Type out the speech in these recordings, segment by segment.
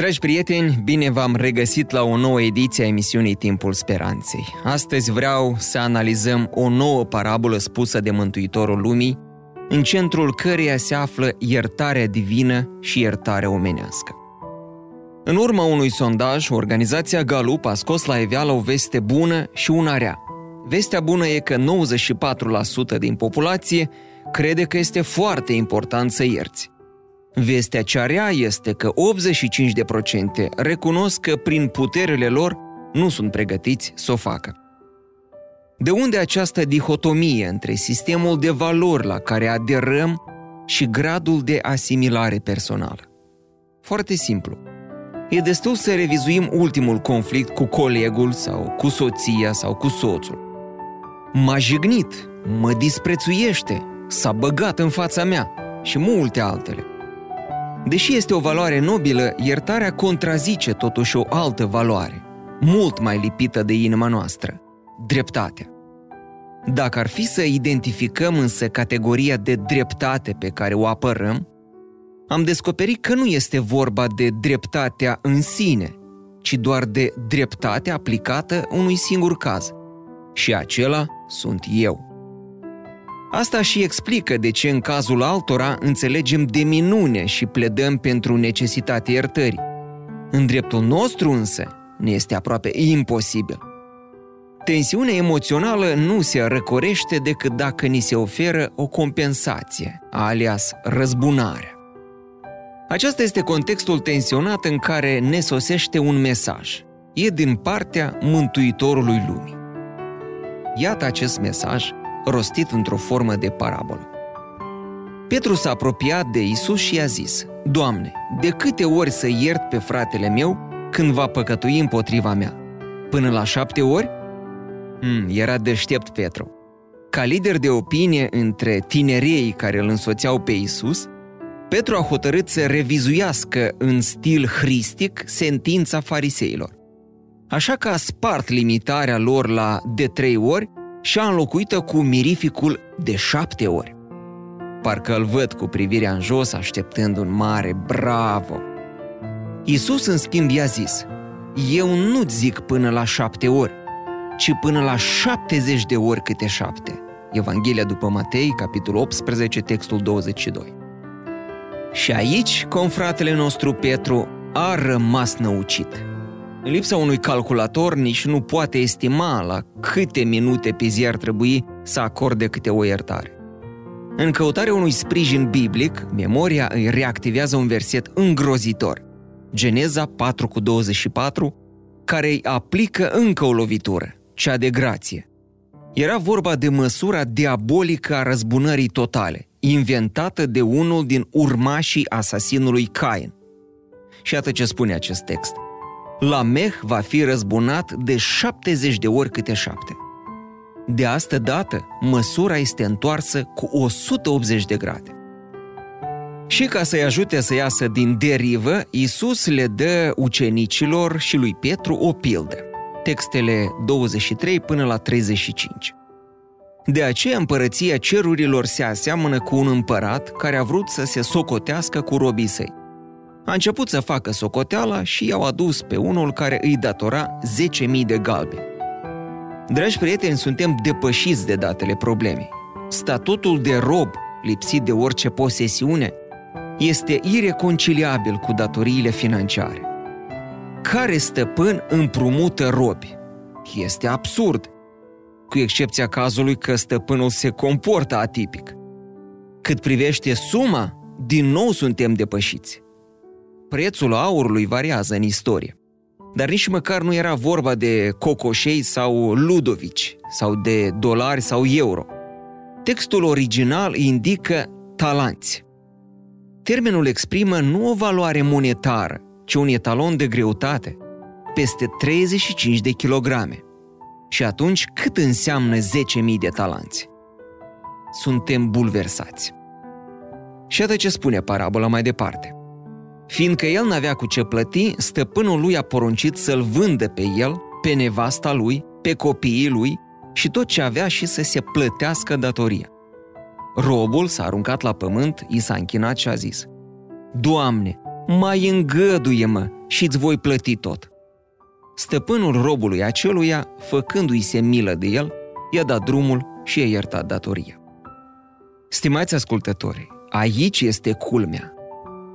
Dragi prieteni, bine v-am regăsit la o nouă ediție a emisiunii Timpul Speranței. Astăzi vreau să analizăm o nouă parabolă spusă de Mântuitorul Lumii, în centrul căreia se află iertarea divină și iertarea omenească. În urma unui sondaj, organizația Galup a scos la iveală o veste bună și una rea. Vestea bună e că 94% din populație crede că este foarte important să ierți. Vestea cea rea este că 85% recunosc că prin puterile lor nu sunt pregătiți să o facă. De unde această dihotomie între sistemul de valori la care aderăm și gradul de asimilare personală? Foarte simplu. E destul să revizuim ultimul conflict cu colegul sau cu soția sau cu soțul. M-a jignit, mă disprețuiește, s-a băgat în fața mea și multe altele. Deși este o valoare nobilă, iertarea contrazice totuși o altă valoare, mult mai lipită de inima noastră, dreptatea. Dacă ar fi să identificăm însă categoria de dreptate pe care o apărăm, am descoperit că nu este vorba de dreptatea în sine, ci doar de dreptate aplicată unui singur caz. Și acela sunt eu. Asta și explică de ce în cazul altora înțelegem de minune și pledăm pentru necesitatea iertării. În dreptul nostru însă ne este aproape imposibil. Tensiunea emoțională nu se răcorește decât dacă ni se oferă o compensație, alias răzbunarea. Acesta este contextul tensionat în care ne sosește un mesaj. E din partea Mântuitorului Lumii. Iată acest mesaj rostit într-o formă de parabolă. Petru s-a apropiat de Isus și i-a zis, Doamne, de câte ori să iert pe fratele meu când va păcătui împotriva mea? Până la șapte ori? Hmm, era deștept Petru. Ca lider de opinie între tinerii care îl însoțeau pe Isus, Petru a hotărât să revizuiască în stil hristic sentința fariseilor. Așa că a spart limitarea lor la de trei ori și a înlocuită cu mirificul de șapte ori. Parcă îl văd cu privirea în jos, așteptând un mare bravo. Iisus, în schimb, i-a zis, Eu nu zic până la șapte ori, ci până la șaptezeci de ori câte șapte. Evanghelia după Matei, capitolul 18, textul 22. Și aici, confratele nostru Petru a rămas năucit – în lipsa unui calculator, nici nu poate estima la câte minute pe zi ar trebui să acorde câte o iertare. În căutarea unui sprijin biblic, memoria îi reactivează un verset îngrozitor, Geneza 4 cu 24, care îi aplică încă o lovitură, cea de grație. Era vorba de măsura diabolică a răzbunării totale, inventată de unul din urmașii asasinului Cain. Și iată ce spune acest text – Lameh va fi răzbunat de 70 de ori câte șapte. De asta dată, măsura este întoarsă cu 180 de grade. Și ca să-i ajute să iasă din derivă, Iisus le dă ucenicilor și lui Petru o pildă. Textele 23 până la 35. De aceea împărăția cerurilor se aseamănă cu un împărat care a vrut să se socotească cu robii săi. A început să facă socoteala și i-au adus pe unul care îi datora 10.000 de galbe. Dragi prieteni, suntem depășiți de datele problemei. Statutul de rob, lipsit de orice posesiune, este ireconciliabil cu datoriile financiare. Care stăpân împrumută robi? Este absurd, cu excepția cazului că stăpânul se comportă atipic. Cât privește suma, din nou suntem depășiți. Prețul aurului variază în istorie. Dar nici măcar nu era vorba de cocoșei sau ludovici, sau de dolari sau euro. Textul original indică talanți. Termenul exprimă nu o valoare monetară, ci un etalon de greutate, peste 35 de kilograme. Și atunci cât înseamnă 10.000 de talanți? Suntem bulversați. Și atât ce spune parabola mai departe. Fiindcă el n-avea cu ce plăti, stăpânul lui a poruncit să-l vândă pe el, pe nevasta lui, pe copiii lui și tot ce avea și să se plătească datoria. Robul s-a aruncat la pământ, i s-a închinat și a zis Doamne, mai îngăduie-mă și îți voi plăti tot. Stăpânul robului aceluia, făcându-i se milă de el, i-a dat drumul și i-a iertat datoria. Stimați ascultători, aici este culmea.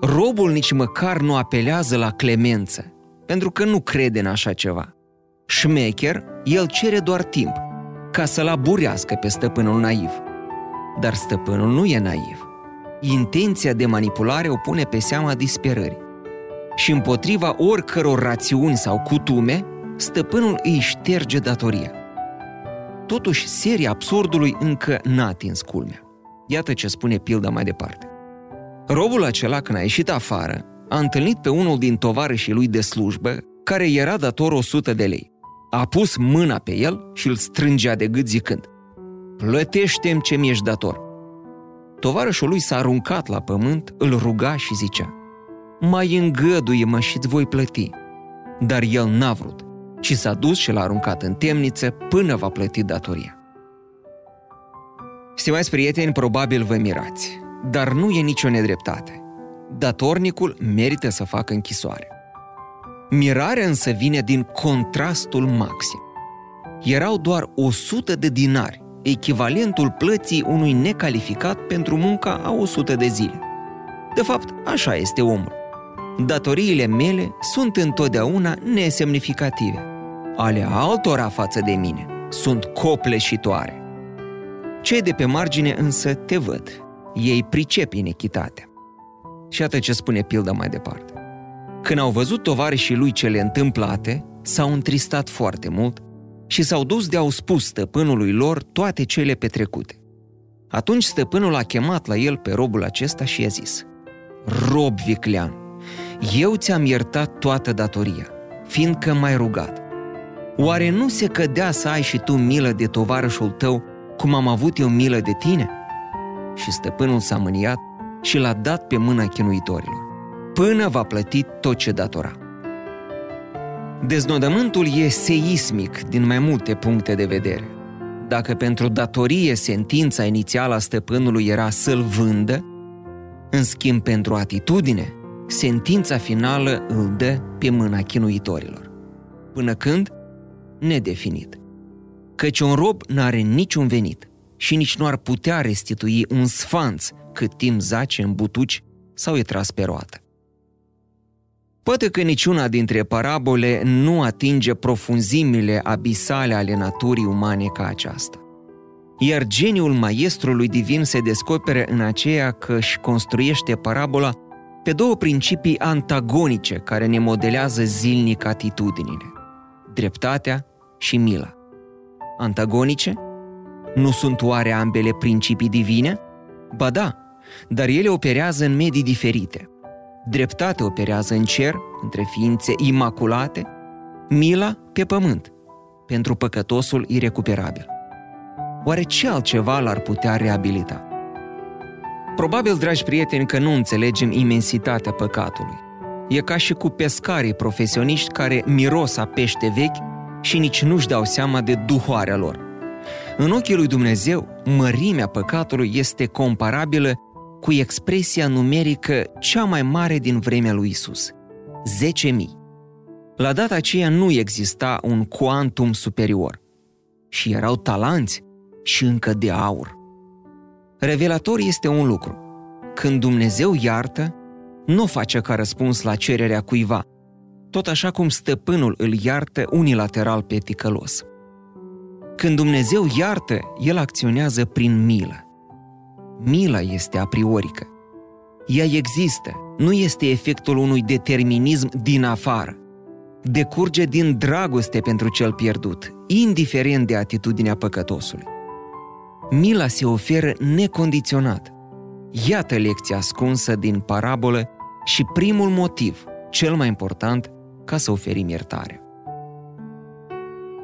Robul nici măcar nu apelează la clemență, pentru că nu crede în așa ceva. Șmecher, el cere doar timp, ca să-l aburească pe stăpânul naiv. Dar stăpânul nu e naiv. Intenția de manipulare o pune pe seama disperării. Și împotriva oricăror rațiuni sau cutume, stăpânul îi șterge datoria. Totuși, seria absurdului încă n-a atins culmea. Iată ce spune pilda mai departe. Robul acela, când a ieșit afară, a întâlnit pe unul din tovarășii lui de slujbă, care era dator 100 de lei. A pus mâna pe el și îl strângea de gât zicând, Plătește-mi ce mi-ești dator. Tovarășul lui s-a aruncat la pământ, îl ruga și zicea, Mai îngăduie-mă și-ți voi plăti. Dar el n-a vrut, ci s-a dus și l-a aruncat în temniță până va plăti datoria. Stimați prieteni, probabil vă mirați, dar nu e nicio nedreptate. Datornicul merită să facă închisoare. Mirarea însă vine din contrastul maxim. Erau doar 100 de dinari, echivalentul plății unui necalificat pentru munca a 100 de zile. De fapt, așa este omul. Datoriile mele sunt întotdeauna nesemnificative. Ale altora față de mine sunt copleșitoare. Cei de pe margine însă te văd. Ei pricep inechitatea. Și atât ce spune pilda mai departe. Când au văzut tovarășii lui cele întâmplate, s-au întristat foarte mult și s-au dus de au spus stăpânului lor toate cele petrecute. Atunci stăpânul a chemat la el pe robul acesta și i-a zis, Rob viclean, eu ți-am iertat toată datoria, fiindcă m-ai rugat. Oare nu se cădea să ai și tu milă de tovarășul tău, cum am avut eu milă de tine? Și stăpânul s-a mâniat și l-a dat pe mâna chinuitorilor, până va plăti tot ce datora. Deznodământul e seismic din mai multe puncte de vedere. Dacă pentru datorie sentința inițială a stăpânului era să-l vândă, în schimb pentru atitudine, sentința finală îl dă pe mâna chinuitorilor. Până când? Nedefinit. Căci un rob n-are niciun venit și nici nu ar putea restitui un sfanț cât timp zace în butuci sau e tras pe roată. Poate că niciuna dintre parabole nu atinge profunzimile abisale ale naturii umane ca aceasta. Iar geniul maestrului divin se descopere în aceea că își construiește parabola pe două principii antagonice care ne modelează zilnic atitudinile, dreptatea și mila. Antagonice? Nu sunt oare ambele principii divine? Ba da, dar ele operează în medii diferite – Dreptate operează în cer, între ființe imaculate, mila pe pământ, pentru păcătosul irecuperabil. Oare ce altceva l-ar putea reabilita? Probabil, dragi prieteni, că nu înțelegem imensitatea păcatului. E ca și cu pescarii profesioniști care miros a pește vechi și nici nu-și dau seama de duhoarea lor. În ochii lui Dumnezeu, mărimea păcatului este comparabilă cu expresia numerică cea mai mare din vremea lui Isus, 10.000. La data aceea nu exista un quantum superior și erau talanți și încă de aur. Revelator este un lucru. Când Dumnezeu iartă, nu face ca răspuns la cererea cuiva, tot așa cum stăpânul îl iartă unilateral pe ticălos. Când Dumnezeu iartă, El acționează prin milă. Mila este a priorică. Ea există, nu este efectul unui determinism din afară. Decurge din dragoste pentru cel pierdut, indiferent de atitudinea păcătosului. Mila se oferă necondiționat. Iată lecția ascunsă din parabolă și primul motiv, cel mai important, ca să oferim iertare.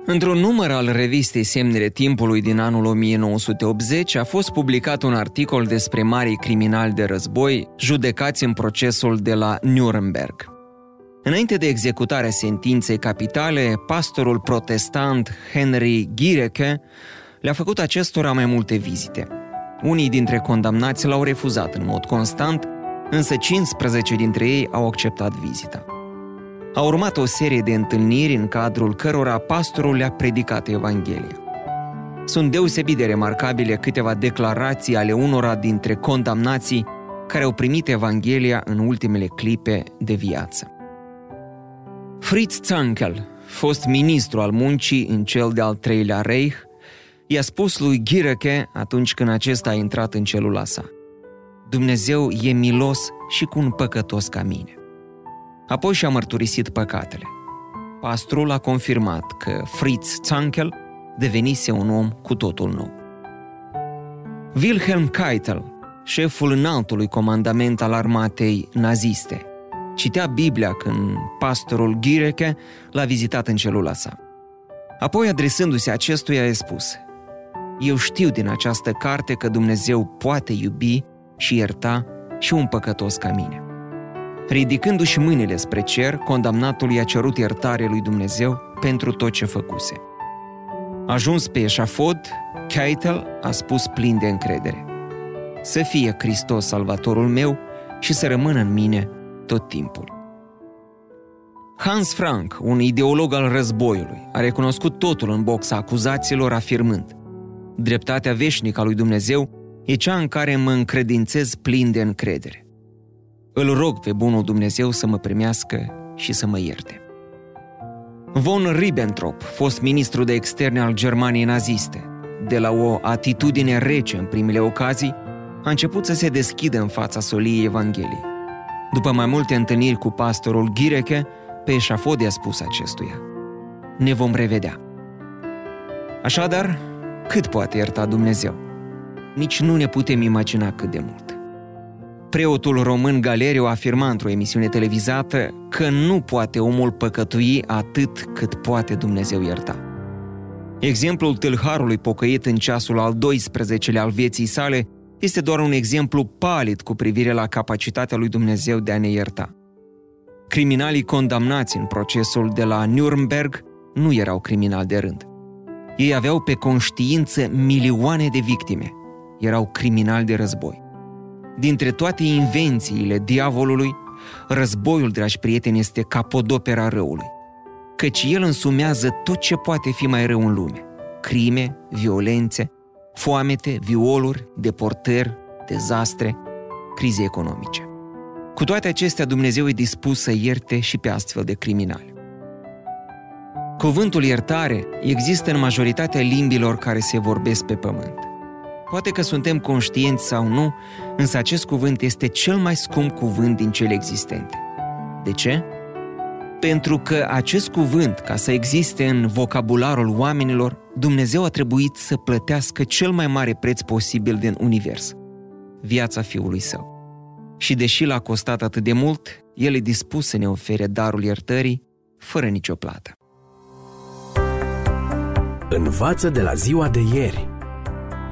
Într-un număr al revistei Semnele Timpului din anul 1980 a fost publicat un articol despre marii criminali de război judecați în procesul de la Nuremberg. Înainte de executarea sentinței capitale, pastorul protestant Henry Gireke le-a făcut acestora mai multe vizite. Unii dintre condamnați l-au refuzat în mod constant, însă 15 dintre ei au acceptat vizita. A urmat o serie de întâlniri în cadrul cărora pastorul le-a predicat Evanghelia. Sunt deosebit de remarcabile câteva declarații ale unora dintre condamnații care au primit Evanghelia în ultimele clipe de viață. Fritz Zankel, fost ministru al muncii în cel de-al treilea Reich, i-a spus lui Ghirăche atunci când acesta a intrat în celula sa. Dumnezeu e milos și cu un păcătos ca mine. Apoi și-a mărturisit păcatele. Pastrul a confirmat că Fritz Zankel devenise un om cu totul nou. Wilhelm Keitel, șeful înaltului comandament al armatei naziste, citea Biblia când pastorul Ghireke l-a vizitat în celula sa. Apoi, adresându-se acestuia, a spus Eu știu din această carte că Dumnezeu poate iubi și ierta și un păcătos ca mine. Ridicându-și mâinile spre cer, condamnatul i-a cerut iertare lui Dumnezeu pentru tot ce făcuse. Ajuns pe eșafod, Keitel a spus plin de încredere. Să fie Hristos salvatorul meu și să rămână în mine tot timpul. Hans Frank, un ideolog al războiului, a recunoscut totul în boxa acuzațiilor afirmând Dreptatea veșnică a lui Dumnezeu e cea în care mă încredințez plin de încredere. Îl rog pe bunul Dumnezeu să mă primească și să mă ierte. Von Ribbentrop, fost ministru de externe al Germaniei naziste, de la o atitudine rece în primele ocazii, a început să se deschidă în fața soliei Evangheliei. După mai multe întâlniri cu pastorul Ghireke, pe eșafod i-a spus acestuia. Ne vom revedea. Așadar, cât poate ierta Dumnezeu? Nici nu ne putem imagina cât de mult. Preotul român Galeriu afirma într-o emisiune televizată că nu poate omul păcătui atât cât poate Dumnezeu ierta. Exemplul tâlharului pocăit în ceasul al 12-lea al vieții sale este doar un exemplu palid cu privire la capacitatea lui Dumnezeu de a ne ierta. Criminalii condamnați în procesul de la Nuremberg nu erau criminali de rând. Ei aveau pe conștiință milioane de victime. Erau criminali de război. Dintre toate invențiile diavolului, războiul, dragi prieteni, este capodopera răului. Căci el însumează tot ce poate fi mai rău în lume. Crime, violențe, foamete, violuri, deportări, dezastre, crize economice. Cu toate acestea, Dumnezeu e dispus să ierte și pe astfel de criminali. Cuvântul iertare există în majoritatea limbilor care se vorbesc pe pământ. Poate că suntem conștienți sau nu, însă acest cuvânt este cel mai scump cuvânt din cele existente. De ce? Pentru că acest cuvânt, ca să existe în vocabularul oamenilor, Dumnezeu a trebuit să plătească cel mai mare preț posibil din univers, viața Fiului Său. Și deși l-a costat atât de mult, El e dispus să ne ofere darul iertării, fără nicio plată. Învață de la ziua de ieri.